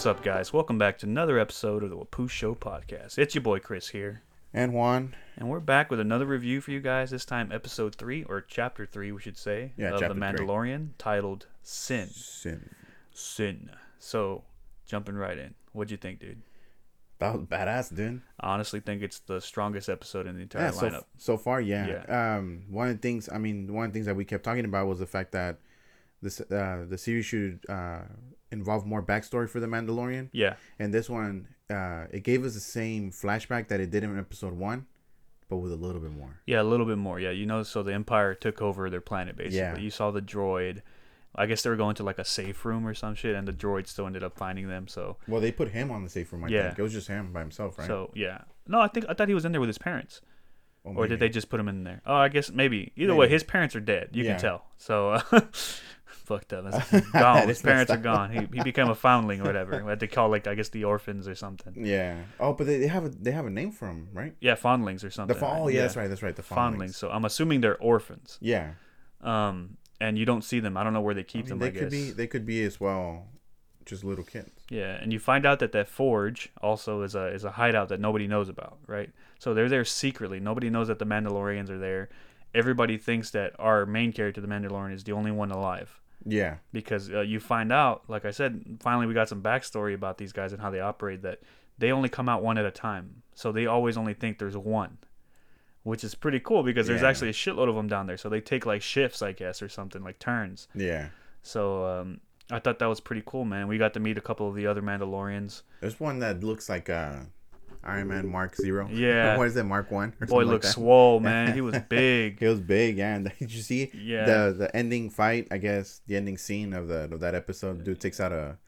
What's up, guys? Welcome back to another episode of the Wapoo Show podcast. It's your boy Chris here, And Juan. and we're back with another review for you guys. This time, episode three or chapter three, we should say, Yeah, of the chapter three. Mandalorian, titled "Sin." Sin. Sin. So, jumping right in, what'd you think, dude? That was badass, dude. I honestly think it's the strongest episode in the entire Yeah, so, lineup. so far, yeah. Um, one of the things, I mean, one of the things that we kept talking about was the fact that this uh, the series should uh, involve more backstory for the Mandalorian. Yeah, And this one, uh, it gave us the same flashback that it did in episode one, but with a little bit more. yeah, a little bit more. Yeah, you know, so the Empire took over their planet basically. Yeah. You saw the droid. I guess they were going to like a safe room or some shit, and the droid still ended up finding them. So, Well, they put him on the safe room. I Yeah. think it was just him by himself, right? so yeah. No, I think I thought he was in there with his parents. Well, Or did they just put him in there? Oh, I guess maybe. Either way, his parents are dead. You Yeah. can tell. So, uh, fucked up. That's gone. His parents are gone. He, he became a foundling or whatever. What they call like I guess the orphans or something. Yeah. Oh, but they, they have a they have a name for him, right? Yeah, fondlings or something. The fa- oh yeah, that's right, that's right. The Fondlings. fondlings. So I'm assuming they're orphans. Yeah. Um, and you don't see them. I don't know where they I keep mean, them. they I could guess. be they could be as well, just little kids. Yeah, and you find out that that forge also is a is a hideout that nobody knows about, right? So they're there secretly. Nobody knows that the Mandalorians are there. Everybody thinks that our main character, the Mandalorian, is the only one alive Yeah. because uh, you find out, like I said, finally we got some backstory about these guys and how they operate. That they only come out one at a time, so they always only think there's one, which is pretty cool because there's Yeah. actually a shitload of them down there. So they take like shifts, I guess, or something like turns. Yeah. So um, I thought that was pretty cool, man. We got to meet a couple of the other Mandalorians. There's one that looks like uh, Iron Man Mark Zero. Yeah. what is it, Mark One? or Boy something like swole, man. He was big. He was big, yeah. And did you see Yeah. the the ending fight? I guess the ending scene of the of that episode. Dude takes out a,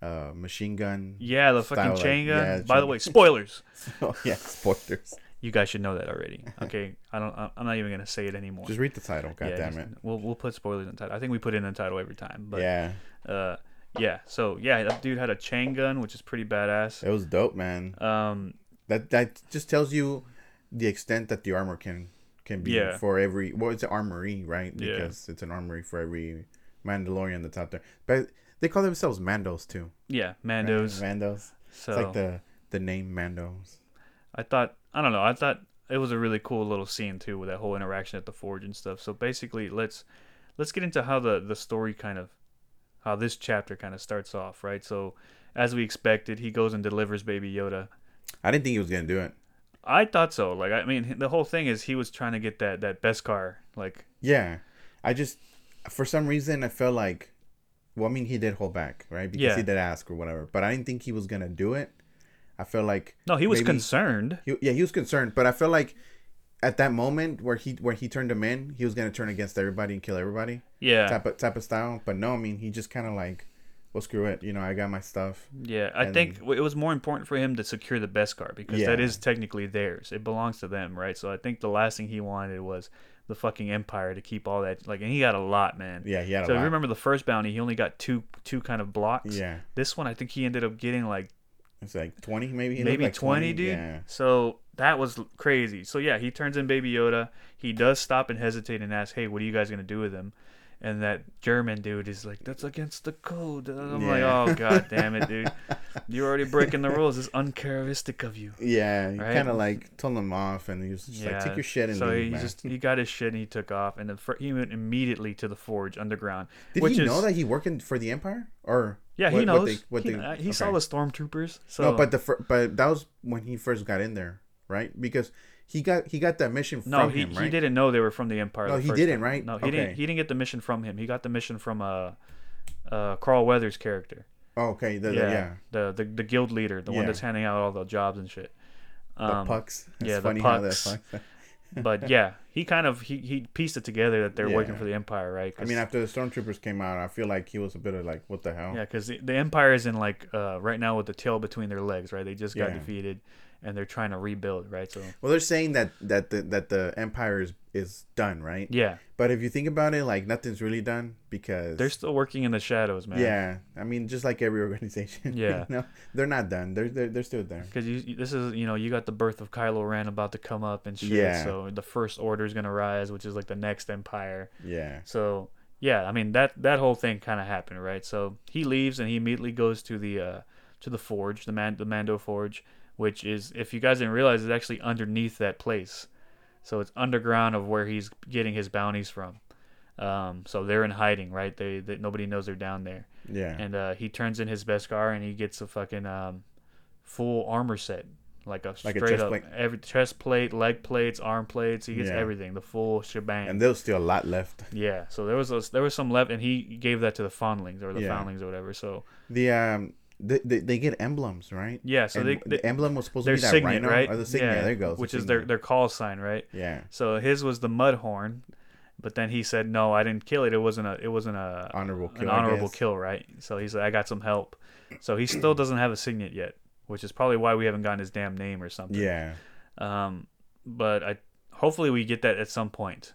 a machine gun. Yeah, the fucking chain gun. yeah, By the way, spoilers. oh yeah, spoilers. You guys should know that already. Okay, I don't. I'm not even gonna say it anymore. Just read the title. God yeah, damn just- it. We'll we'll put spoilers in the title. I think we put it in the title every time. But yeah, uh, yeah. So yeah, that dude had a chain gun, which is pretty badass. it was dope, man. Um, That that just tells you the extent that the armor can can be Yeah. for every. Well, it's an armory, right? Yeah. Because it's an armory for every Mandalorian that's out there. But they call themselves Mandos too. yeah? Mandos. Mandos. So It's like the the name Mandos. I thought I don't know. I thought it was a really cool little scene too with that whole interaction at the forge and stuff. So basically, let's let's get into how the the story kind of how this chapter kind of starts off, right? So as we expected, he goes and delivers Baby Yoda. I didn't think he was gonna do it. I thought so. Like I mean, the whole thing is he was trying to get that that Beskar. Like Yeah, I just for some reason I felt like, well, I mean he did hold back, right? Because Yeah. he did ask or whatever, but I didn't think he was gonna do it. I felt like no, he was maybe- concerned. He, yeah, he was concerned, but I felt like at that moment where he where he turned him in, he was gonna turn against everybody and kill everybody, Yeah, type of type of style. But no, I mean he just kind of like, well, screw it, you know, I got my stuff. yeah. I and- think it was more important for him to secure the Beskar because that Yeah. is technically theirs. It belongs to them, right? So I think the last thing he wanted was the fucking Empire to keep all that. Like, and he got a lot, man. Yeah, he had a So if lot. you remember the first bounty, he only got two two kind of blocks. yeah, This one, I think he ended up getting like it's like twenty, maybe. He maybe like 20, dude. Yeah, So that was crazy. So yeah, he turns in Baby Yoda. He does stop and hesitate and ask, "Hey, what are you guys gonna do with him?" And that German dude is like, "That's against the code." And I'm like, "Oh god damn it, dude! You're already breaking the rules. It's uncharacteristic of you." yeah. He Right? kind of like told him off, and he was just like, take your shit and so leave, he man. just he got his shit and he took off, and then he went immediately to the forge underground. Did he is, know that he working for the Empire or? Yeah, he knows. What they, what he they, uh, he saw the stormtroopers. So No, but the fir- but that was when he first got in there, right? Because he got he got that mission from he, him, right? he didn't know they were from the Empire. No, the he didn't, time. right? No, he didn't. He didn't get the mission from him. He got the mission from uh, uh, Carl Weathers' character. Oh, okay, the, the- yeah, yeah, The, the the guild leader, the one that's handing out all the jobs and shit. the Um, pucks. It's yeah, the funny how that pucks. But yeah, he kind of he, he pieced it together that they're working for the Empire, right? I mean, after the stormtroopers came out, I feel like he was a bit of like, what the hell? yeah, because the, the Empire is in like uh, right now with the tail between their legs, right? They just got Yeah. defeated, and they're trying to rebuild, right? So Well, they're saying that that the that the Empire is is done, right? yeah, But if you think about it, like nothing's really done because they're still working in the shadows, man. yeah. I mean, just like every organization. Yeah. you know, they're not done. They're they're, they're still there. Because you, you- this is, you know, you got the birth of Kylo Ren about to come up and shit. Yeah. So the first order is gonna rise, which is like the next empire. Yeah. So yeah, I mean that that whole thing kind of happened, right? So he leaves and he immediately goes to the uh, to the forge, the man the Mando Forge, which is if you guys didn't realize, it's actually underneath that place. So it's underground of where he's getting his bounties from. Um, so they're in hiding, right? They, they nobody knows they're down there. Yeah. And uh, he turns in his Beskar and he gets a fucking um, full armor set, like a Like a straight chest up plate? every chest plate, leg plates, arm plates. He gets Yeah. everything, the full shebang. and there's still a lot left. yeah. So there was a, there was some left, and he gave that to the Fondlings or the Yeah. Foundlings or whatever. So The um, they, they, they get emblems, right? yeah. So and they, the emblem was supposed to be that signet, rhino, right? or the signet. Yeah, there goes. Which the is their their call sign, right? yeah So his was the mud horn, but then he said, "No, I didn't kill it. It wasn't a. It wasn't a honorable kill. an honorable kill, right?" So he said, "I got some help." So he still doesn't have a signet yet, which is probably why we haven't gotten his damn name or something. Yeah, Um, but I hopefully we get that at some point.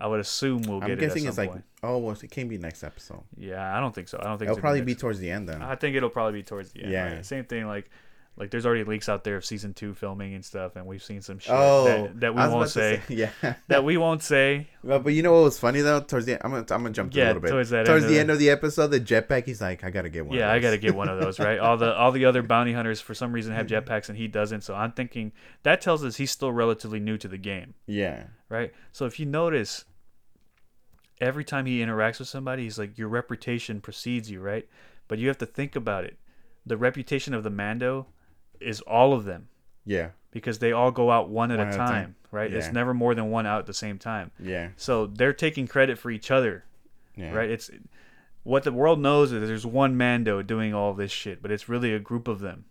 I would assume we'll get I'm guessing it at it's some like oh, well, it can be next episode. Yeah, I don't think so. I don't think It'll probably be next- towards the end then. I think it'll probably be towards the end. Yeah. right? Same thing. Like, like there's already leaks out there of season two filming and stuff, and we've seen some shit oh, that, that we won't to say. Yeah, That we won't say. Well, but you know what was funny though? Towards the end, I'm gonna I'm gonna jump to a Yeah, little bit. towards that towards end the end of the episode, the jetpack. He's like, I gotta get one. Yeah, I gotta get one of those, right? All the all the other bounty hunters for some reason have jetpacks and he doesn't. So I'm thinking that tells us he's still relatively new to the game, Yeah, right? So if you notice, every time he interacts with somebody, he's like, your reputation precedes you, right? But you have to think about it. The reputation of the Mando is all of them yeah, because they all go out one at One a time, time. right? It's Yeah. never more than one out at the same time. yeah, So they're taking credit for each other yeah. right? It's what the world knows is there's one Mando doing all this shit, but it's really a group of them.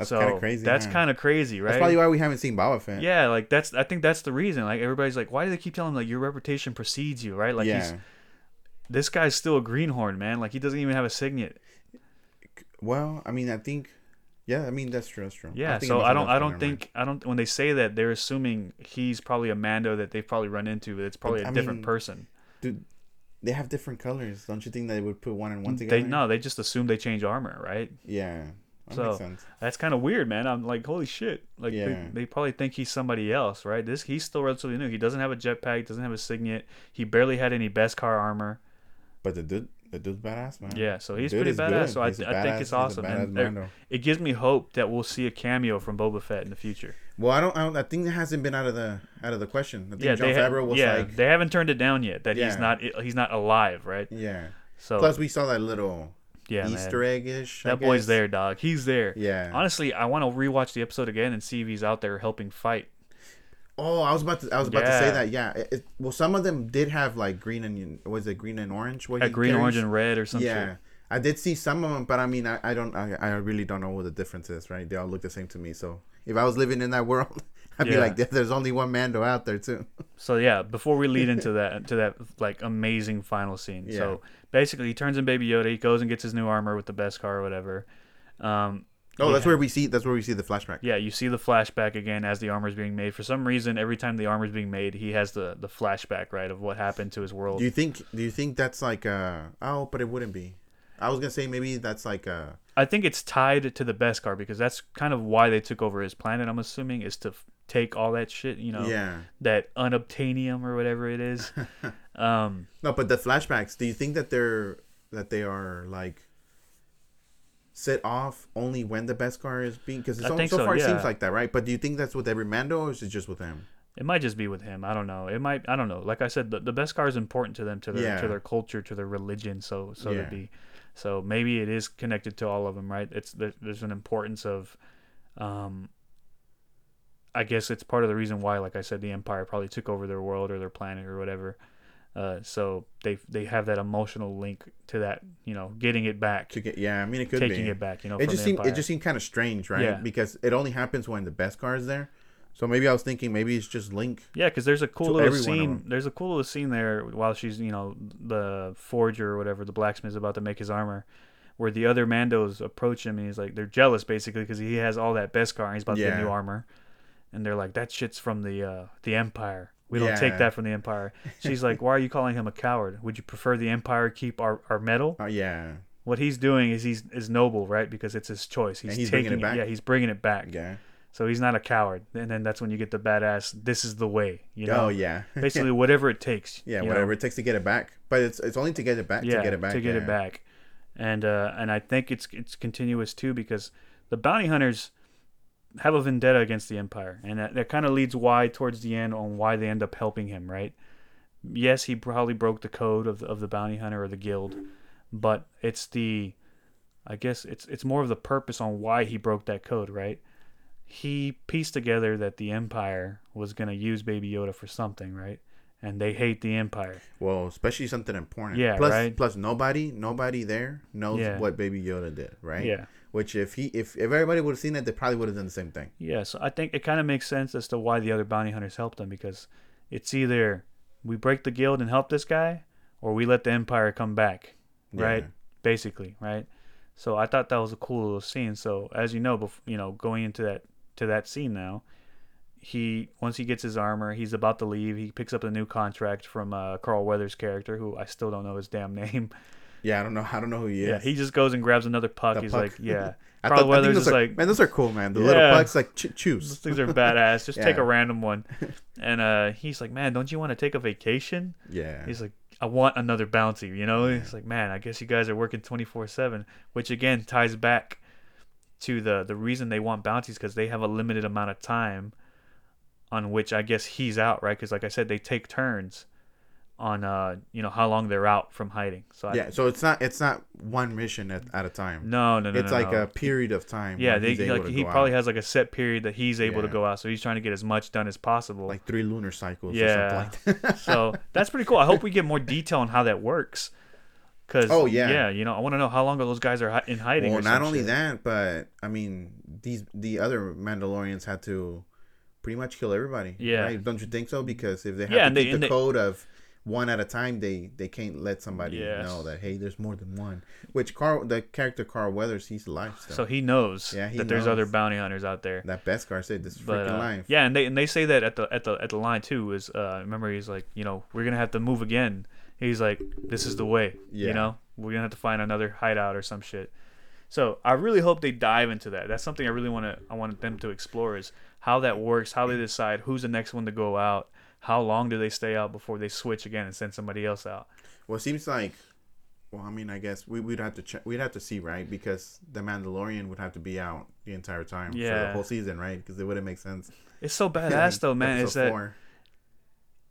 That's so kind of crazy. That's kind of crazy, right? That's probably why we haven't seen Boba Fett. yeah, like that's. I think that's the reason. Like everybody's like, why do they keep telling him like your reputation precedes you, right? Like yeah. he's this guy's still a greenhorn, man. Like he doesn't even have a signet. Well, I mean, I think. Yeah, I mean that's true. That's true. Yeah, I'm so I don't. I don't think. I don't. When they say that, they're assuming he's probably a Mando that they've probably run into, but it's probably a I different mean, person. Dude, they have different colors. Don't you think they would put one and one together? They no, they just assume they change armor, right? Yeah, that So- makes sense. That's kind of weird, man. I'm like, holy shit! Like Yeah. they, they probably think he's somebody else, right? This he's still relatively new. He doesn't have a jetpack, doesn't have a signet. He barely had any Beskar armor. But the dude, the dude's badass, man. Yeah, so he's pretty badass. good. So I, a I think it's awesome, and there- it gives me hope that we'll see a cameo from Boba Fett in the future. Well, I don't, I don't. I think it hasn't been out of the out of the question. I think Yeah, John they ha- Favreau was yeah, like, they haven't turned it down yet. That he's not he's not alive, right? yeah. So Plus, we saw that little yeah. Easter egg ish. that boy's there, dog. He's there. Yeah. Honestly, I want to rewatch the episode again and see if he's out there helping fight. Oh, I was about to. I was about to say that. Yeah. It, it- well, some of them did have like green and was it green and orange? What A green, carries? orange, and red or something. yeah. shit. I did see some of them, but I mean, I, I don't, I, I really don't know what the difference is, right? They all look the same to me. So if I was living in that world, I'd be like, there's only one Mando out there too. So yeah, before we lead into that to that like amazing final scene. So basically, he turns in Baby Yoda. He goes and gets his new armor with the Beskar or whatever. Um, Oh, that's where we see. That's where we see the flashback. yeah, you see the flashback again as the armor is being made. For some reason, every time the armor is being made, he has the the flashback right of what happened to his world. Do you think? Do you think that's like uh Oh, but it wouldn't be. I was gonna say maybe that's like uh I think it's tied to the Beskar because that's kind of why they took over his planet. I'm assuming is to take all that shit, you know, yeah. that unobtainium or whatever it is. um, No, but the flashbacks. Do you think that they're that they are like set off only when the Beskar is being? Because so, so so, far it seems like that, right? But do you think that's with every Mando, or is it just with him? It might just be with him. I don't know. It might. I don't know. Like I said, the, the Beskar is important to them, to their Yeah. to their culture, to their religion. So so Yeah. to be, so maybe it is connected to all of them, right? It's there, there's an importance of, um. I guess it's part of the reason why, like I said, the Empire probably took over their world or their planet or whatever. Uh, so they they have that emotional link to that, you know, getting it back, To get yeah, I mean it could be taking be. it back, you know. it from just seemed Empire. it just seemed kind of strange, right? Yeah. Because it only happens when the Beskar is there. So maybe I was thinking maybe it's just Link. Yeah, because there's a cool little every one of scene. There's a cool little scene there while she's, you know, the forger or whatever, the blacksmith is about to make his armor, where the other Mandos approach him and he's like, they're jealous basically because he has all that Beskar and he's about to get Yeah. new armor, and they're like, that shit's from the uh, the Empire. We don't Yeah. take that from the Empire. She's like, why are you calling him a coward? Would you prefer the Empire keep our, our metal? Oh yeah, What he's doing is he's is noble, right? Because it's his choice. He's, he's taking bringing it back? Yeah, he's bringing it back. yeah. So he's not a coward. And then that's when you get the badass. This is the way. You know. Oh yeah. basically whatever it takes. yeah, whatever know? it takes to get it back. But it's it's only to get it back Yeah, to get it back. to get yeah. it back. and uh, and I think it's it's continuous too because the bounty hunters have a vendetta against the Empire, and that, that kind of leads why towards the end on why they end up helping him, right? Yes, he probably broke the code of the, of the bounty hunter or the guild, but it's the, I guess it's it's more of the purpose on why he broke that code, right? He pieced together that the Empire was gonna use Baby Yoda for something, right? And they hate the Empire. Well, especially something important. Yeah, Plus, right? plus nobody, nobody there knows Yeah. what Baby Yoda did, right? Yeah. Which if he, if, if everybody would have seen it, they probably would have done the same thing. Yeah, so I think it kind of makes sense as to why the other bounty hunters helped them because it's either we break the guild and help this guy, or we let the empire come back, right? Yeah. Basically, right? So I thought that was a cool little scene. So as you know, bef- you know, going into that to that scene now, he once he gets his armor, he's about to leave. He picks up a new contract from uh, Carl Weathers' character, who I still don't know his damn name. Yeah, I don't know. I don't know who he is. Yeah, he just goes and grabs another puck. The he's puck. like, yeah. I Carl thought- I think Weathers is are- like, man, those are cool, man. The little Yeah. pucks, like ch- Those things are badass. Just take a random one. And uh, he's like, man, don't you want to take a vacation? Yeah, He's like, I want another bounty. You know? He's like, man, I guess you guys are working twenty four seven, which again ties back to the the reason they want bounties because they have a limited amount of time on which I guess he's out, right? Because like I said, they take turns on uh you know how long they're out from hiding. So I, yeah. So it's not it's not one mission at, at a time. no, no, no, it's no, like no. a period of time. yeah, they like he probably out. has like a set period that he's able to go out, so he's trying to get as much done as possible. like three lunar cycles. Yeah. or something like that. so that's pretty cool. I hope we get more detail on how that works. Cause Oh, yeah. yeah, you know, I want to know how long those guys are in hiding. well, not only shit. that, but I mean, these the other Mandalorians had to pretty much kill everybody. Yeah. right? don't you think so? Because if they have Yeah, to they- keep and the they- code of one at a time, they they can't let somebody Yes. know that hey, there's more than one. Which Carl, the character Carl Weathers, he's alive still. So he knows Yeah, he that there's other bounty hunters out there. that Beskar said this is But freaking uh, life. yeah, and they and they say that at the at the at the line too is uh remember he's like you know we're gonna have to move again. He's like this is the way. Yeah. You know we're gonna have to find another hideout or some shit. So I really hope they dive into that. That's something I really want to I want them to explore is how that works, how they decide who's the next one to go out, how long do they stay out before they switch again and send somebody else out. Well, it seems like. Well, I mean, I guess we, we'd have to check. We'd have to see, right? Because the Mandalorian would have to be out the entire time for the whole season, right? Because it wouldn't make sense. It's so badass though, man. Is that four.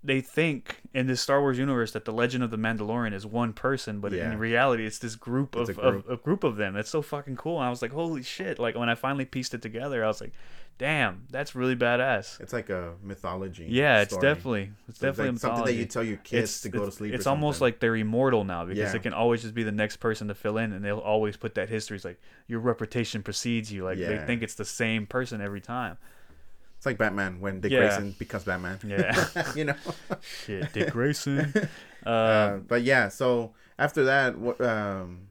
They think in this Star Wars universe that the Legend of the Mandalorian is one person, but Yeah. in reality, it's this group of, It's a of group. a group of them. It's so fucking cool. And I was like, holy shit! Like when I finally pieced it together, I was like, damn, that's really badass. It's like a mythology. Yeah, it's story. definitely it's So definitely like something that you tell your kids It's, to go to it's- sleep. it's almost like they're immortal now because Yeah. they can always just be the next person to fill in, and they'll always put that history. It's like your reputation precedes you. Like they think it's the same person every time. It's like Batman when Dick Yeah. Grayson becomes Batman. Yeah. you know. Shit, Dick Grayson. Uh, Uh, but yeah, so after that, what? Um,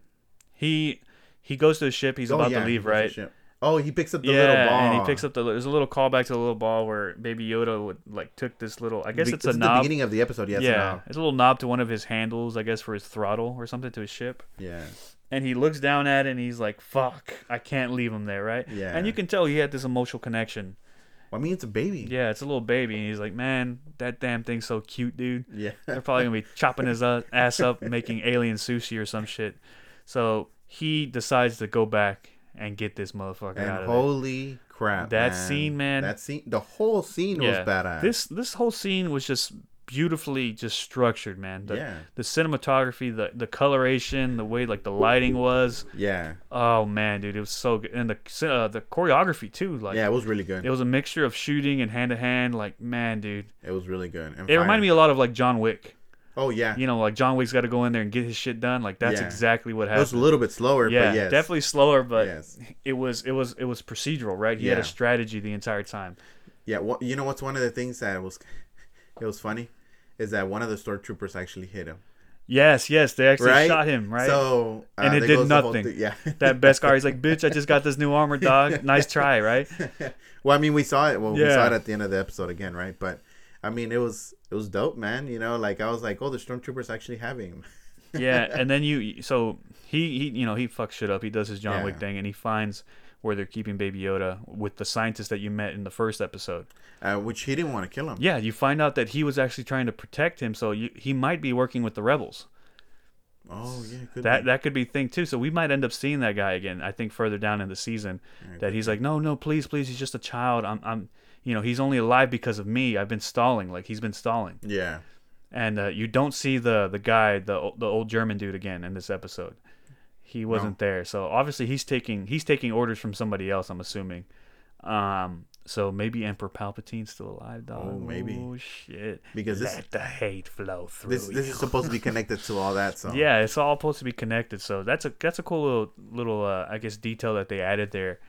he he goes to the ship. He's oh, about yeah, to leave, to right? Oh, he picks up the yeah, little ball, and he picks up the. There's a little callback to the little ball where Baby Yoda would like took this little. I guess Be- it's a is the knob. beginning of the episode. Yes, yeah, it's a little knob to one of his handles, I guess, for his throttle or something to his ship. yeah, And he looks down at it and he's like, "Fuck, I can't leave him there, right?" Yeah. And you can tell he had this emotional connection. Well, I mean, it's a baby. Yeah, it's a little baby, and he's like, "Man, that damn thing's so cute, dude." Yeah. They're probably gonna be chopping his ass up, making alien sushi or some shit. So he decides to go back and get this motherfucker and out of there. holy crap! That man. scene, man. That scene. The whole scene was badass. This this whole scene was just beautifully just structured, man. The, Yeah. the cinematography, the the coloration, the way like the lighting was. yeah, Oh man, dude, it was so good, and the uh, the choreography too. Like yeah, it was really good. it was a mixture of shooting and hand to hand. Like man, dude, It was really good. And it reminded me a lot of like John Wick. Oh yeah, You know, like John Wick's got to go in there and get his shit done. Like that's Yeah. exactly what happened. it was a little bit slower, yeah, but yes, definitely slower, but yes. it was it was it was procedural, right? He had a strategy the entire time. Yeah, what you know what's one of the things that was it was funny is that one of the stormtroopers actually hit him. Yes, yes, they actually Right? shot him, right? So uh, And it did goes the whole nothing. thi- yeah. that best Beskar, he's like, bitch, I just got this new armor, dog. Nice try, right? well, I mean, we saw it. Well, we saw it at the end of the episode again, right? But I mean, it was it was dope, man. You know, like I was like, oh, the stormtroopers actually have him. Yeah, and then you, so he, he, you know, he fucks shit up. He does his John Yeah. Wick thing, and he finds where they're keeping Baby Yoda with the scientist that you met in the first episode. uh, which he didn't want to kill him. Yeah, you find out that he was actually trying to protect him, so you, he might be working with the rebels. Oh yeah, could that be. that could be thing too. So we might end up seeing that guy again. I think further down in the season, that he's like, no, no, please, please, he's just a child. I'm, I'm, you know, he's only alive because of me. I've been stalling. Like he's been stalling, yeah. and uh, you don't see the the guy, the the old German dude again in this episode. He wasn't there, so obviously he's taking he's taking orders from somebody else. I'm assuming. Um, so maybe Emperor Palpatine's still alive, dog. Oh, maybe. Oh shit! Because this Let the hate flow through. this this is supposed to be connected to all that. So Yeah, it's all supposed to be connected. So that's a that's a cool little little uh, I guess detail that they added there.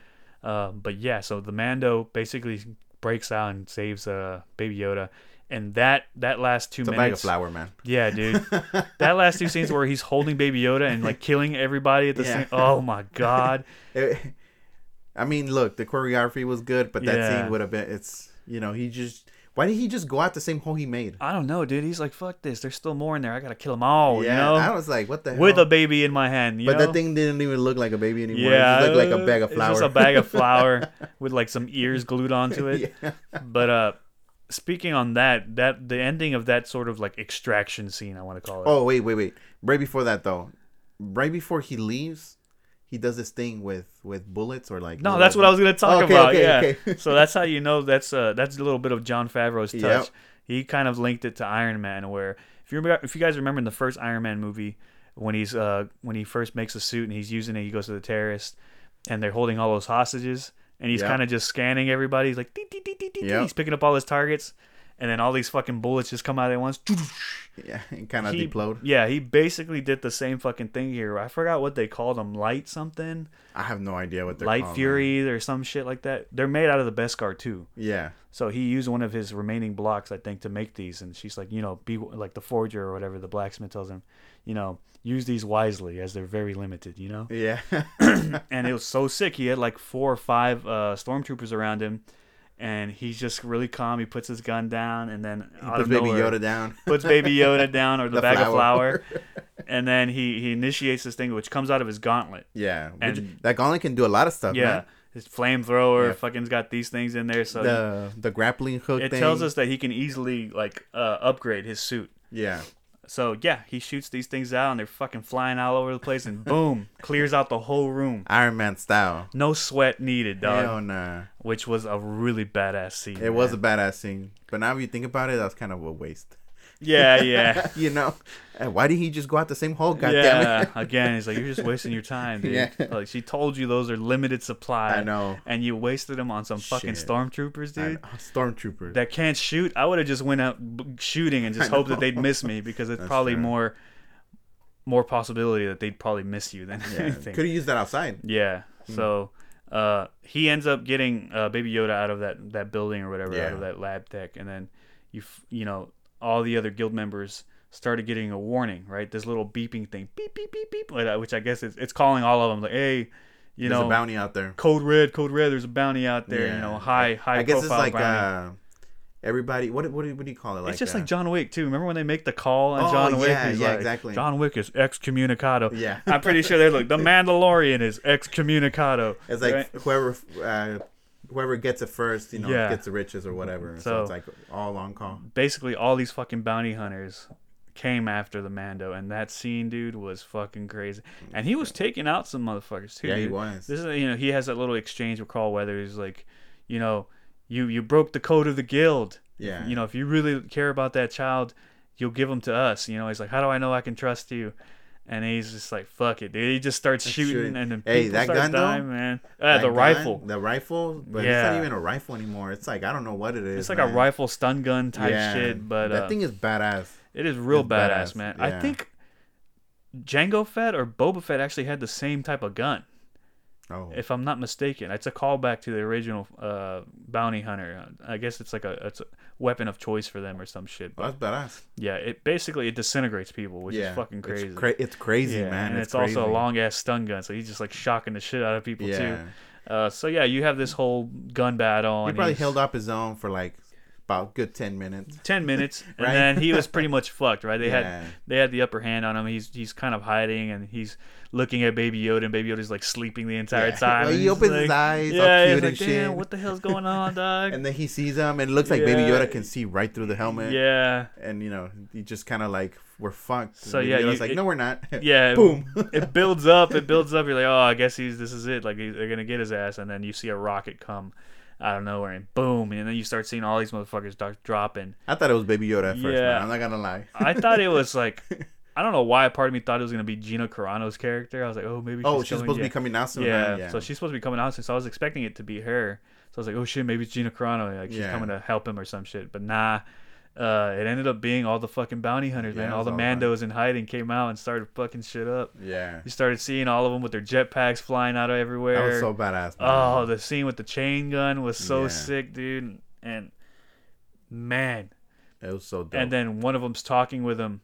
Um, but yeah, so the Mando basically breaks out and saves uh, Baby Yoda, and that that last two it's a bag of flour, man. Yeah, dude. that last two scenes where he's holding Baby Yoda and like killing everybody at the Yeah. same. Oh my god. It- I mean, look, the choreography was good, but that Yeah. scene would have been. It's you know he just. Why did he just go out the same hole he made? I don't know, dude. He's like, fuck this. There's still more in there. I gotta kill them all. yeah, you know, I was like, what the hell? with a baby in my hand. You but know? that thing didn't even look like a baby anymore. Yeah, it just looked like a bag of it's flour. just a bag of flour with like some ears glued onto it. yeah. But uh, speaking on that, that the ending of that sort of like extraction scene, I want to call it. Oh wait, wait, wait! Right before that though, right before he leaves, he does this thing with with bullets or like. no, that's what I was gonna talk Okay, about. okay, yeah. okay. so that's how you know that's uh that's a little bit of Jon Favreau's touch. Yep. He kind of linked it to Iron Man, where if you remember, if you guys remember in the first Iron Man movie when he's uh when he first makes a suit and he's using it, he goes to the terrorists and they're holding all those hostages and he's Yep. kind of just scanning everybody. He's like, "Dee, dee, dee, dee, dee, dee." Yep. he's picking up all his targets. And then all these fucking bullets just come out at once. yeah, and kind of deplode. Yeah, he basically did the same fucking thing here. I forgot what they called them. Light something, I have no idea what they're Light called, man. Fury or some shit like that. They're made out of the Beskar too. Yeah, So he used one of his remaining blocks, I think, to make these. And she's like, you know, be like the forger or whatever. The blacksmith tells him, you know, use these wisely as they're very limited. You know. yeah, and it was so sick. He had like four or five uh, stormtroopers around him, and he's just really calm. He puts his gun down, and then he puts Baby nowhere, Yoda down. puts Baby Yoda down or the, The bag of flour. and then he he initiates this thing which comes out of his gauntlet. yeah, which, And- that gauntlet can do a lot of stuff. yeah, man. his flamethrower Yeah. fucking's got these things in there, so the the grappling hook. it thing. tells us that he can easily like uh, upgrade his suit. Yeah, So yeah, he shoots these things out, and they're fucking flying all over the place, and boom, clears out the whole room. Iron Man style. No sweat needed, dog. Hell nah. Which was a really badass scene. It was a man. badass scene, but now if you think about it, that's kind of a waste. Yeah, yeah. you know, And why did he just go out the same hole? God yeah, again, he's like, you're just wasting your time, dude. Yeah. Like she told you those are limited supply. I know. And you wasted them on some fucking stormtroopers, dude. Stormtroopers. That can't shoot. I would have just went out shooting and just hoped that they'd miss me because it's That's probably true. more, more possibility that they'd probably miss you than yeah, anything. could have used that outside. Yeah. Hmm. So uh, he ends up getting uh, Baby Yoda out of that that building or whatever, out of that lab tech, and then you f- you know all the other guild members started getting a warning, right? This little beeping thing, beep beep beep beep, which I guess it's, it's calling all of them like, hey, you There's know, a bounty out there. code red, code red. There's a bounty out there. You know, high high I guess it's profile like bounty. uh, everybody. What what do, what do you call it? Like it's just uh, like John Wick too. Remember when they make the call on Oh, John Wick? yeah, yeah, like, exactly. John Wick is excommunicado. Yeah. I'm pretty sure they're like the Mandalorian is excommunicado. It's like right? whoever uh, whoever gets it first, you know, Yeah. gets the riches or whatever. So, So- it's like all on call. basically all these fucking bounty hunters came after the Mando, and that scene, dude, was fucking crazy. And he was taking out some motherfuckers too. Yeah, he dude. was. This is you know he has that little exchange with Carl Weathers, He's like, you know, you you broke the code of the guild. Yeah. You know, if you really care about that child, you'll give him to us. You know, he's like, how do I know I can trust you? And he's just like, fuck it, dude. He just starts shooting, shooting. and then Hey, people that gun, though? dying, man. Uh, the gun, rifle. The rifle, but it's not even a rifle anymore. It's like I don't know what it is. It's like man. a rifle stun gun type Yeah, shit, but that uh, thing is badass. It is real badass, badass, man. I think Jango Fett or Boba Fett actually had the same type of gun, Oh, if I'm not mistaken. It's a callback to the original uh, bounty hunter. I guess it's like a it's a weapon of choice for them or some shit. well, But that's badass. yeah, it basically it disintegrates people, which yeah, is fucking crazy. It's, cra- it's crazy, yeah, man. and it's it's, also a long ass stun gun, so he's just like shocking the shit out of people Yeah, too. Uh, so yeah, you have this whole gun battle. he probably he's- held up his own for like about good ten minutes. 10 minutes and Right? then he was pretty much fucked right they Yeah. had they had the upper hand on him he's he's kind of hiding and he's looking at baby yoda and baby yoda's like sleeping the entire Yeah. time Well, he opens like- his eyes, yeah cute he's like damn shit. what the hell's going on dog And then he sees him, and it looks like Baby Yoda can see right through the helmet. yeah And you know, he just kind of like we're fucked. So, And yeah, you- like, it- no, we're not. Yeah, Boom. it builds up. It builds up. You're like, oh, I guess he's this is it. Like they're gonna get his ass, and then you see a rocket come out of nowhere, and boom, and then you start seeing all these motherfuckers start dropping. I thought it was Baby Yoda at first. Yeah. Man. I'm not gonna lie. I thought it was like, I don't know why. A part of me thought it was gonna be Gina Carano's character. I was like, oh, maybe. oh, she's, she's coming- supposed to yeah. be coming out soon. yeah, yeah. so she's supposed to be coming out soon. So I was expecting it to be her. So I was like, oh shit, maybe it's Gina Carano. Like she's coming to help him or some shit. But nah, uh, it ended up being all the fucking bounty hunters, Yeah, man. All the all. Mandos in hiding came out and started fucking shit up. yeah. You started seeing all of them with their jetpacks flying out of everywhere. That was so badass. Man. oh, the scene with the chain gun was so Yeah. sick, dude. And man, it was so dope. and then one of them's talking with him.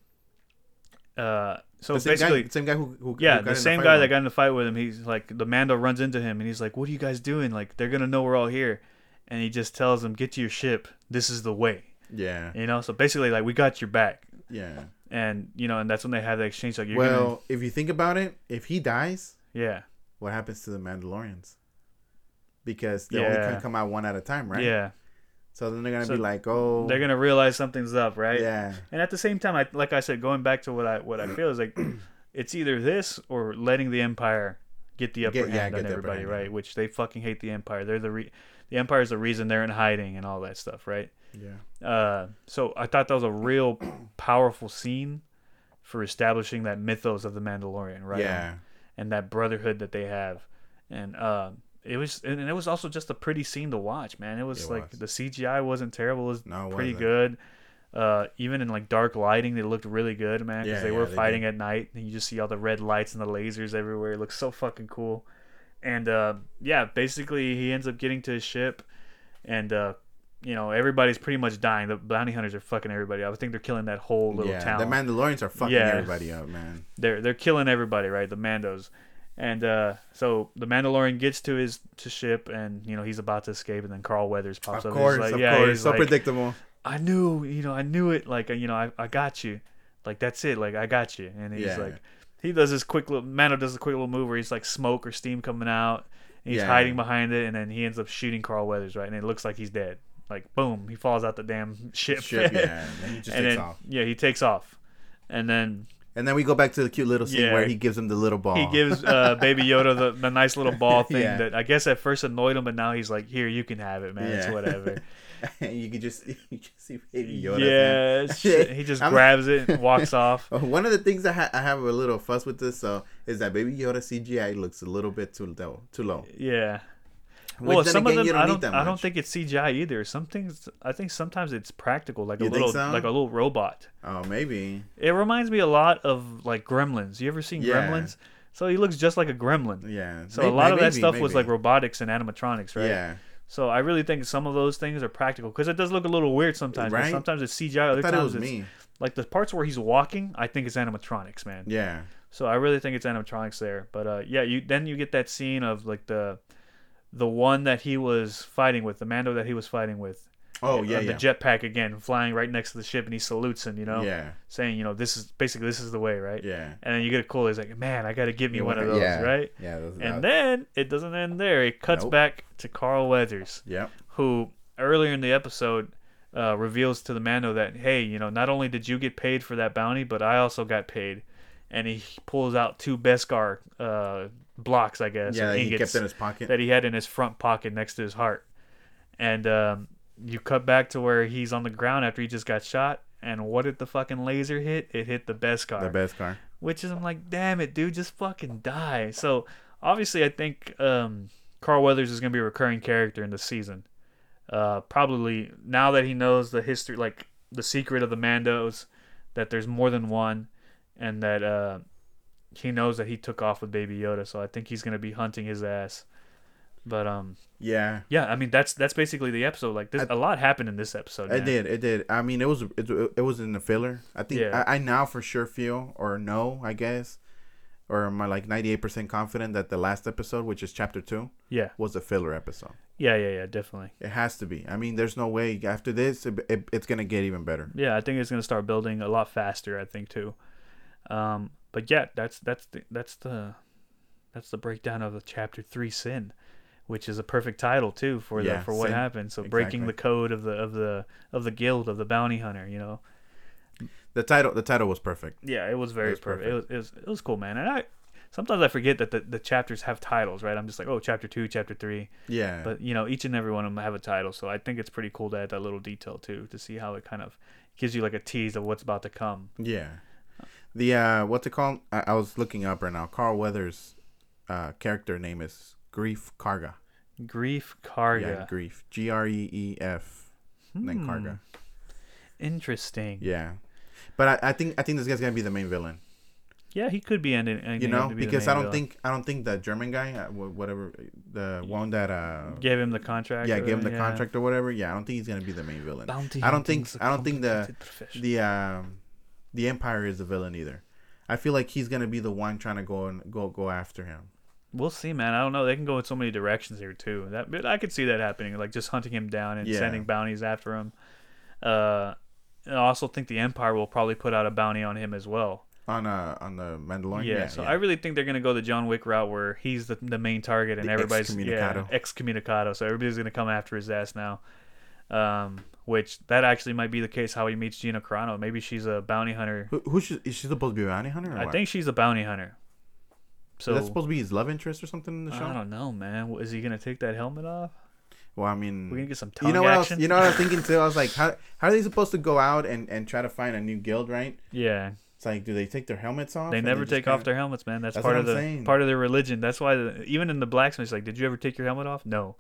Uh, so the same basically, guy, same guy who, who yeah, who got the same fight guy that got in the fight with him. He's like, the Mando runs into him and he's like, "What are you guys doing? Like, they're gonna know we're all here." And he just tells them, "Get to your ship. This is the way." Yeah, You know. So basically, like, we got your back. yeah. And you know, and that's when they have the exchange. Like, you're Well, gonna, if you think about it, if he dies, yeah, what happens to the Mandalorians? Because they only can come out one at a time, right? yeah, So then they're gonna So be like, oh, they're gonna realize something's up, right? yeah, And at the same time, I like I said, going back to what I what I feel is like, it's either this or letting the Empire get the upper Get- yeah, hand get on everybody, hand, right? yeah. Which they fucking hate the Empire. They're the re- the Empire is the reason they're in hiding and all that stuff, right? Yeah, Uh, so I thought that was a real powerful scene for establishing that mythos of the Mandalorian, right? yeah, And that brotherhood that they have, and uh, it was and it was also just a pretty scene to watch, man. It was It like was. the CGI wasn't terrible; it was No, it pretty wasn't. good. Uh, even in like dark lighting, they looked really good, man. Because Yeah, they yeah, were they fighting at night, and you just see all the red lights and the lasers everywhere. It looks so fucking cool. And uh, yeah, basically he ends up getting to his ship, and uh, you know everybody's pretty much dying. The bounty hunters are fucking everybody. up. I think they're killing that whole little yeah. town The Mandalorians are fucking Yeah. everybody up, man. they're they're killing everybody, right? The Mandos. And uh, so the Mandalorian gets to his to ship, and you know he's about to escape, and then Carl Weathers pops Of up. course, like, of yeah, course, so like, predictable. I knew, you know, I knew it. Like, you know, I, I got you. Like that's it. Like I got you. And he's Yeah. like, he does this quick little Mando does a quick little move where he's like smoke or steam coming out, and he's Yeah. hiding behind it, and then he ends up shooting Carl Weathers, right? And it looks like he's dead. Like boom, he falls out the damn ship. Shit, yeah, and he just and takes then off. yeah, he takes off, and then And then we go back to the cute little scene Yeah. where he gives him the little ball. He gives uh, Baby Yoda the, the nice little ball thing Yeah. that I guess at first annoyed him, but now he's like, "Here, you can have it, man. It's Yeah. whatever." you can just you can see Baby Yoda. yeah, he just I'm- grabs it and walks off. One of the things I, ha- I have a little fuss with this, so is that Baby Yoda CGI looks a little bit too low. Too low. Yeah. Well, some again, of them I don't. I don't think it's CGI either. Some things I think sometimes it's practical, like a You think little, so? like a little robot. Oh, maybe. It reminds me a lot of like Gremlins. You ever seen Yeah. Gremlins? So he looks just like a Gremlin. Yeah. So May- a lot of that maybe, stuff was like robotics and animatronics, right? Yeah. So I really think some of those things are practical because it does look a little weird sometimes. Right? Sometimes it's CGI. I Other thought it was it's me. like the parts where he's walking. I think it's animatronics, man. Yeah. So I really think it's animatronics there. But uh, yeah, you then you get that scene of like the the one that he was fighting with, the Mando that he was fighting with. Oh uh, yeah, the yeah. jetpack again, flying right next to the ship, and he salutes him. You know, Yeah. saying you know this is basically this is the way, right? Yeah. And then you get a cool. He's like, man, I got to give me You one of those, yeah. right? Yeah. Those, And then it doesn't end there. It cuts Nope. back to Carl Weathers Yep. who earlier in the episode uh, reveals to the Mando that hey, you know, not only did you get paid for that bounty, but I also got paid, and he pulls out two Beskar uh, blocks, I guess, Yeah. he kept in his pocket. that he had in his front pocket next to his heart, and um, you cut back to where he's on the ground after he just got shot. And what did the fucking laser hit? It hit the Beskar the Beskar. which is I'm like, damn it, dude, just fucking die. So obviously, I think um, Carl Weathers is gonna be a recurring character in the season. Uh, probably now that he knows the history, like the secret of the Mandos, that there's more than one, and that uh, he knows that he took off with Baby Yoda. So I think he's gonna be hunting his ass. But um, Yeah. yeah, I mean that's that's basically the episode. Like this, I- a lot happened in this episode. It man. did. It did. I mean, it was it, it was in the filler. I think Yeah. I, I now for sure feel or know, I guess, or am I like ninety eight percent confident that the last episode, which is chapter two, Yeah, was a filler episode. yeah, yeah, yeah, definitely. It has to be. I mean, there's no way after this it, it, it's gonna get even better. Yeah, I think it's gonna start building a lot faster. I think too. Um, but yeah, that's that's the that's the that's the breakdown of the chapter three sin, which is a perfect title too for the Yeah, for what sin. happened. So breaking the code of the of the of the guild of the bounty hunter. You know. The title the title was perfect. Yeah, it was very was perfect. It was, it was it was cool, man. And I sometimes I forget that the, the chapters have titles, right? I'm just like, oh, chapter two, chapter three. Yeah. But you know, each and every one of them have a title, so I think it's pretty cool to add that little detail too, to see how it kind of gives you like a tease of what's about to come. yeah. The uh what's it called? I, I was looking up right now. Carl Weathers uh character name is Greef Karga. Greef Karga. Yeah, Greef. G R E E F. And then Hmm. Karga. Interesting. Yeah. But I, I think I think this guy's gonna be the main villain. Yeah, he could be ending. You know, because I don't think I don't think the German guy, uh, whatever, the one that uh gave him the contract. yeah gave him the yeah. contract or whatever. Yeah, I don't think he's gonna be the main villain. Bounty I don't think I don't think the profession. the um the Empire is the villain either. I feel like he's gonna be the one trying to go and go go after him. We'll see, man. I don't know. They can go in so many directions here too. That but I could see that happening, like just hunting him down and Yeah. sending bounties after him. Uh, I also think the Empire will probably put out a bounty on him as well. On uh on the Mandalorian. yeah, so I really think they're gonna go the John Wick route where he's the the main target and The everybody's yeah, excommunicado. excommunicado. So everybody's gonna come after his ass now. Um, which that actually might be the case how he meets Gina Carano. Maybe she's a bounty hunter. who, who should, is she supposed to be a bounty hunter? Or I what? think she's a bounty hunter. So is that supposed to be his love interest or something in the show? I don't know, man. Is he gonna take that helmet off? Well, I mean, We're gonna get some tongue you know what else? You know what I was thinking too. I was like, how how are they supposed to go out and and try to find a new guild? Right? yeah, It's like, do they take their helmets off? they never just take off their helmets, man. That's, That's part of the saying. part of their religion. That's why the, even in the blacksmith, it's like, did you ever take your helmet off? No.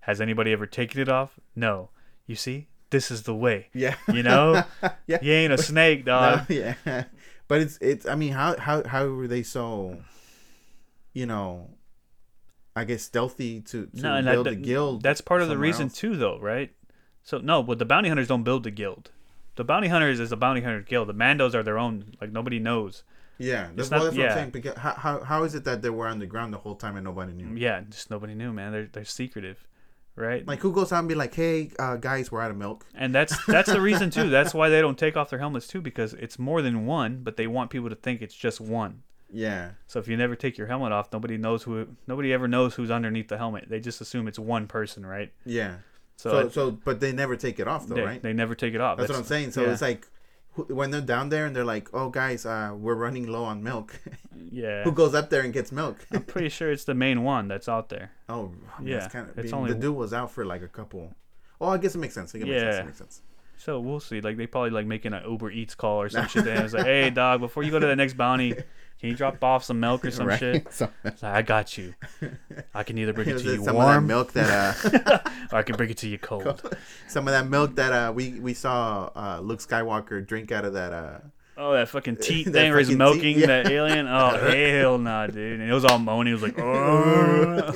Has anybody ever taken it off? No. You see, this is the way. Yeah. You know, yeah. you ain't a snake, dog. No, yeah. But it's it's. I mean, how how how were they so? You know, I guess stealthy to to No, build a guild. That's part of the reason else. too, though, right? So no, but the bounty hunters don't build the guild. The bounty hunters is a bounty hunter guild. The Mandos are their own. Like nobody knows. Yeah, that's, not- well, that's what yeah. I'm saying. Because how, how how is it that they were underground the whole time and nobody knew? Yeah, just nobody knew, man. They're they're secretive, right? Like who goes out and be like, "Hey, uh, guys, we're out of milk." And that's that's the reason too. That's why they don't take off their helmets too, because it's more than one, but they want people to think it's just one. Yeah, So if you never take your helmet off, nobody knows who. Nobody ever knows who's underneath the helmet. They just assume it's one person, right? yeah. So, So I- so, but they never take it off though, they, right? they never take it off. That's, what I'm saying. So yeah. it's like when they're down there and they're like, "Oh, guys, uh, we're running low on milk." yeah. who goes up there and gets milk? I'm pretty sure it's the main one that's out there. oh, Yeah, That's kind of, it's only- the dude was out for like a couple. Oh, I guess it makes sense. It makes sense. Yeah. It makes sense. So we'll see. Like they probably like making an Uber Eats call or some shit. And it's like, hey dog, before you go to the next bounty, can you drop off some milk or some Right? shit? So, It's like, I got you. I can either bring it to you some of that warm, milk that uh, or I can bring it to you cold. some of that milk that uh, we we saw uh, Luke Skywalker drink out of that. Uh, Oh, that fucking teat That thing where he's milking teat, yeah. that alien. Oh hell nah, dude. And it was all moany. He was like, oh,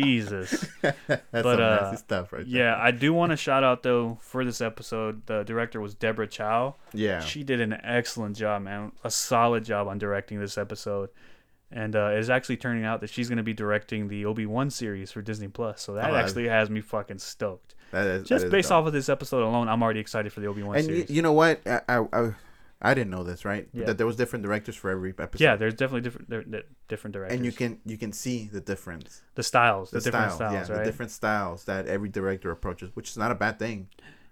Jesus. that's But, some uh, nasty stuff, right? Yeah, I do want to shout out though for this episode. The director was Deborah Chow. Yeah. She did an excellent job, man. A solid job on directing this episode. And uh, it's actually turning out that she's going to be directing the Obi Wan series for Disney Plus. So that Oh, actually has me fucking stoked. That is, Just that is based dope. off of this episode alone, I'm already excited for the Obi Wan series. And you, you know what? I, I I I didn't know this, right? Yeah. That there was different directors for every episode. yeah, there's definitely different di- di- different directors. And you can you can see the difference, the styles, the, the, different styles, styles, yeah, right? the different styles that every director approaches, which is not a bad thing.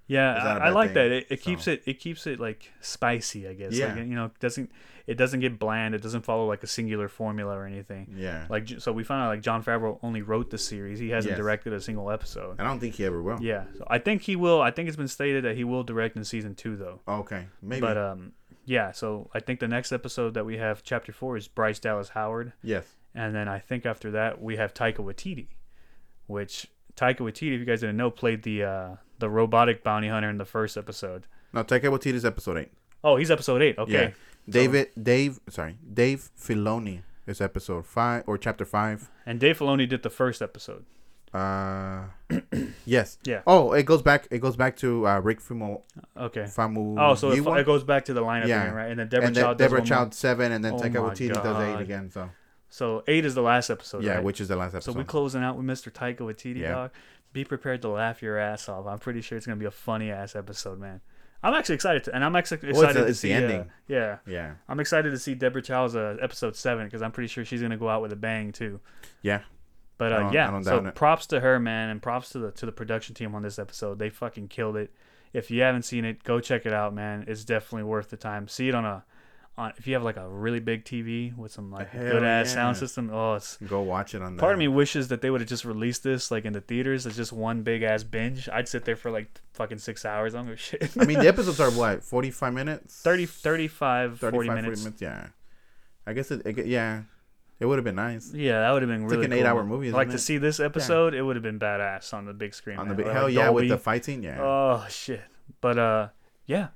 Yeah, I, not a I, I bad like thing, that. It, it keeps it it keeps it like spicy, I guess. Yeah. Like, you know, it doesn't it doesn't get bland. It doesn't follow like a singular formula or anything. Yeah, Like so, we found out like Jon Favreau only wrote the series. He hasn't Yes. directed a single episode. I don't think he ever will. Yeah, so I think he will. I think it's been stated that he will direct in season two, though. Okay, maybe. But um, yeah. So I think the next episode that we have, chapter four, is Bryce Dallas Howard, yes. and then I think after that we have Taika Waititi, which Taika Waititi, if you guys didn't know, played the uh the robotic bounty hunter in the first episode. No, Taika Waititi's episode eight. Oh, he's episode eight. Okay. Yeah. David Dave sorry Dave Filoni is episode five or chapter five. And Dave Filoni did the first episode. Uh, yes. Yeah. Oh, it goes back. It goes back to uh, Rick Fumo Okay. Famu. Oh, so it, it goes back to the lineup Yeah. again, right? And then Deborah and then Deborah more. Child seven, and then Oh Taika Waititi does eight again. So So eight is the last episode, yeah, right? which is the last episode. So we closing out with Mr. Taika Waititi, Yeah. dog. Be prepared to laugh your ass off. I'm pretty sure it's gonna be a funny ass episode, man. I'm actually excited, to, and I'm actually excited Well, it's the- to it's the see. uh, ending. yeah, yeah, I'm excited to see Deborah Chow's uh, episode seven because I'm pretty sure she's gonna go out with a bang too. yeah. But uh, yeah, so it. props to her, man, and props to the to the production team on this episode. They fucking killed it. if you haven't seen it, go check it out, man. It's definitely worth the time. See it on a on if you have like a really big TV with some like Hell good ass sound system. Oh, it's Go watch it on. That. Part of me wishes that they would have just released this like in the theaters as just one big ass binge. I'd sit there for like fucking six hours. I don't give a shit. I mean, the episodes are what forty five minutes. 30, 35, 35, 40 minutes. Yeah, I guess it. it yeah, it would have been nice Yeah, that would have been It's really like an cool. eight-hour movie, Like isn't to it? see this episode, it would have been badass on the big screen. on the big. Or, Hell like, yeah, with the fighting. Yeah. Oh shit! But uh, yeah,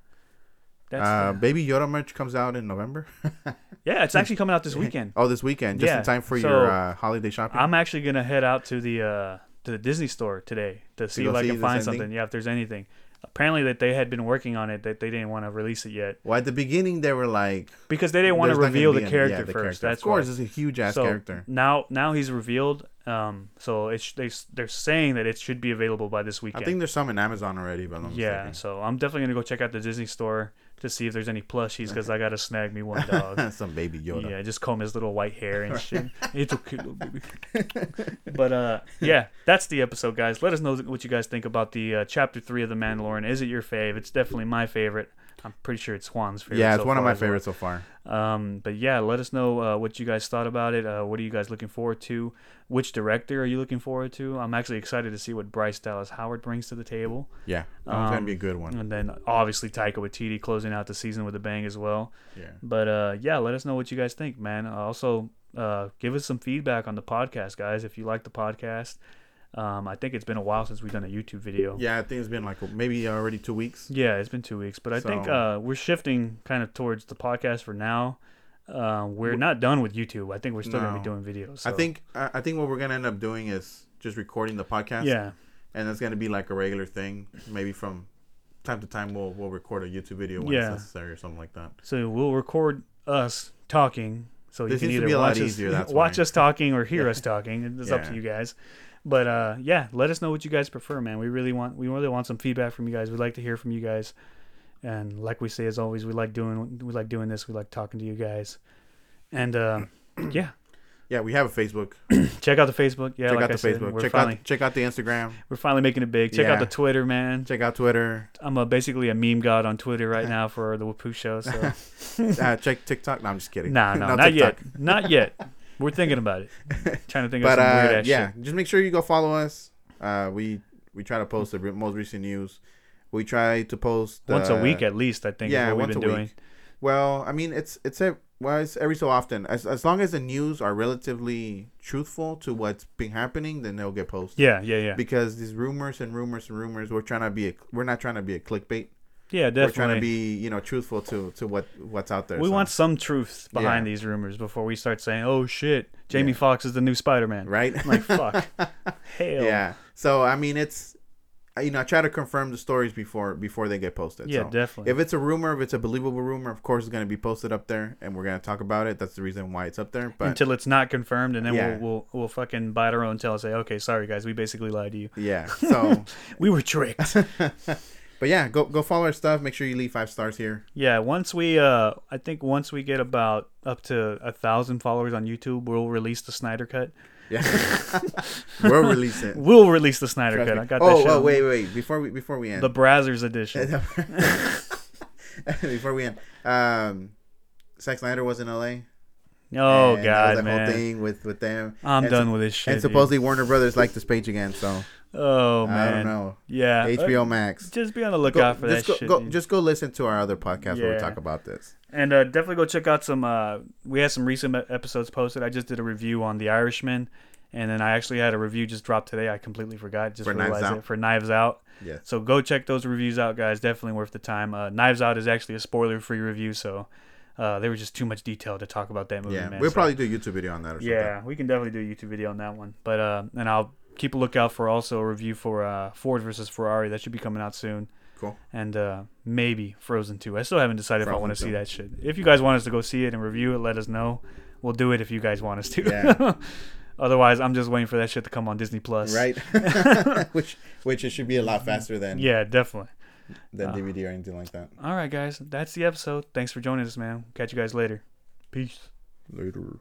that's uh, Baby Yoda merch comes out in November. yeah. It's actually coming out this weekend. oh, this weekend, just Yeah, in time for so your uh, holiday shopping. I'm actually gonna head out to the uh to the Disney store today to see if I can find something. anything? Yeah, if there's anything. Apparently that they had been working on it, that they didn't want to release it yet well, at the beginning, they were like, because they didn't want to there's not gonna reveal the character yeah, the first. character. That's of course, why. it's a huge ass So character. now now he's revealed. Um, so it's they they're saying that it should be available by this weekend. I think there's some in Amazon already, but I'm yeah, so I'm definitely gonna go check out the Disney store to see if there's any plushies because I gotta snag me one dog. some baby Yoda. Yeah, just comb his little white hair and shit. it's okay, little baby. but uh, yeah, that's the episode, guys. Let us know what you guys think about the uh, chapter three of the Mandalorian. Is it your fave? It's definitely my favorite. I'm pretty sure it's Juan's favorite. Yeah, it's so one of my as well. favorites so far. Um, but yeah, let us know uh, what you guys thought about it. Uh, what are you guys looking forward to? Which director are you looking forward to? I'm actually excited to see what Bryce Dallas Howard brings to the table. Yeah, that's gonna Um, be a good one. And then obviously Taika Waititi closing out the season with a bang as well. Yeah. But uh, yeah, let us know what you guys think, man. Uh, also, uh, give us some feedback on the podcast, guys. If you like the podcast, um, I think it's been a while since we've done a YouTube video. Yeah, I think it's been like maybe already two weeks. Yeah, it's been two weeks, but I think uh, we're shifting kind of towards the podcast for now. Uh, we're not done with YouTube. I think we're still gonna be doing videos. I think I think what we're gonna end up doing is just recording the podcast. Yeah, and it's gonna be like a regular thing. Maybe from time to time we'll we'll record a YouTube video when Yeah. it's necessary or something like that. so we'll record us talking. So This you can either be a lot watch us, easier, that's watch us talking or hear Yeah. us talking. It's up to you guys. But uh, yeah, let us know what you guys prefer, man. We really want we really want some feedback from you guys. We'd like to hear from you guys. And like we say as always, we like doing we like doing this. We like talking to you guys. And uh, yeah, Yeah, we have a Facebook. check out the Facebook. Yeah, check like out the said, Facebook. Check finally out check out the Instagram. we're finally making it big. Check out the Twitter, man. Check out Twitter. I'm a, basically a meme god on Twitter right now for the Wapoo show. So uh, check TikTok. No, I'm just kidding. nah, no, No not TikTok. yet, not yet. We're thinking about it. Trying to think But of some weird uh, ass yeah, shit. just make sure you go follow us. Uh, we we try to post the re- most recent news. We try to post Once a uh, week at least. I think yeah, is what once we've a been week. doing. Well, I mean, it's it's a well, it's every so often. As as long as the news are relatively truthful to what's been happening, then they'll get posted. Yeah, yeah, yeah, Because these rumors and rumors and rumors, we're trying to be. A, we're not trying to be a clickbait. Yeah. Definitely. We're trying to be, you know, truthful to to what what's out there. We so. want some truth behind Yeah. these rumors before we start saying, "Oh shit, Jamie Yeah. Foxx is the new Spider-Man." right. I'm like fuck. Hell. yeah. So I mean, it's you know, I try to confirm the stories before before they get posted. Yeah, so. definitely. If it's a rumor, if it's a believable rumor, of course it's going to be posted up there, and we're going to talk about it. That's the reason why it's up there. But Until it's not confirmed, and then Yeah. we'll, we'll we'll fucking bite our own tail and say, "Okay, sorry guys, we basically lied to you. yeah, so We were tricked." but yeah, go go follow our stuff. Make sure you leave five stars here. Yeah, once we uh I think once we get about up to a thousand followers on YouTube, we'll release the Snyder cut. Yeah, we'll release it. We'll release the Snyder Trust cut. me. I got that oh, shit. oh, wait, wait. Before we before we end, The Brazzers edition. before we end, um, Zack Snyder was in L.A. Oh and that god, that man. whole thing with with them. I'm And done sup- with this shit. and dude. supposedly Warner Brothers liked this page again, so Oh man. I don't know. Yeah. HBO uh, Max. Just be on the lookout for that just go, shit. go- just go listen to our other podcast where we talk about this. And uh, definitely go check out some. Uh, we had some recent episodes posted. I just did a review on The Irishman, and then I actually had a review just dropped today. I completely forgot. Just For realized it for Knives Out. Yeah. So go check those reviews out, guys. Definitely worth the time. Uh, Knives Out is actually a spoiler-free review, so uh, there was just too much detail to talk about that movie. Yeah, man. we'll So- probably do a YouTube video on that or something. Yeah, we can definitely do a YouTube video on that one. But uh, and I'll keep a lookout for also a review for uh, Ford versus Ferrari. That should be coming out soon. Cool. And uh, maybe Frozen 2. I still haven't decided if I want to see that shit. If you guys want us to go see it and review it, let us know. We'll do it if you guys want us to. Yeah. Otherwise, I'm just waiting for that shit to come on Disney Plus. Right. which which it should be a lot faster than Yeah, definitely. than Uh, DVD or anything like that. All right, guys. That's the episode. Thanks for joining us, man. Catch you guys later. Peace. Later.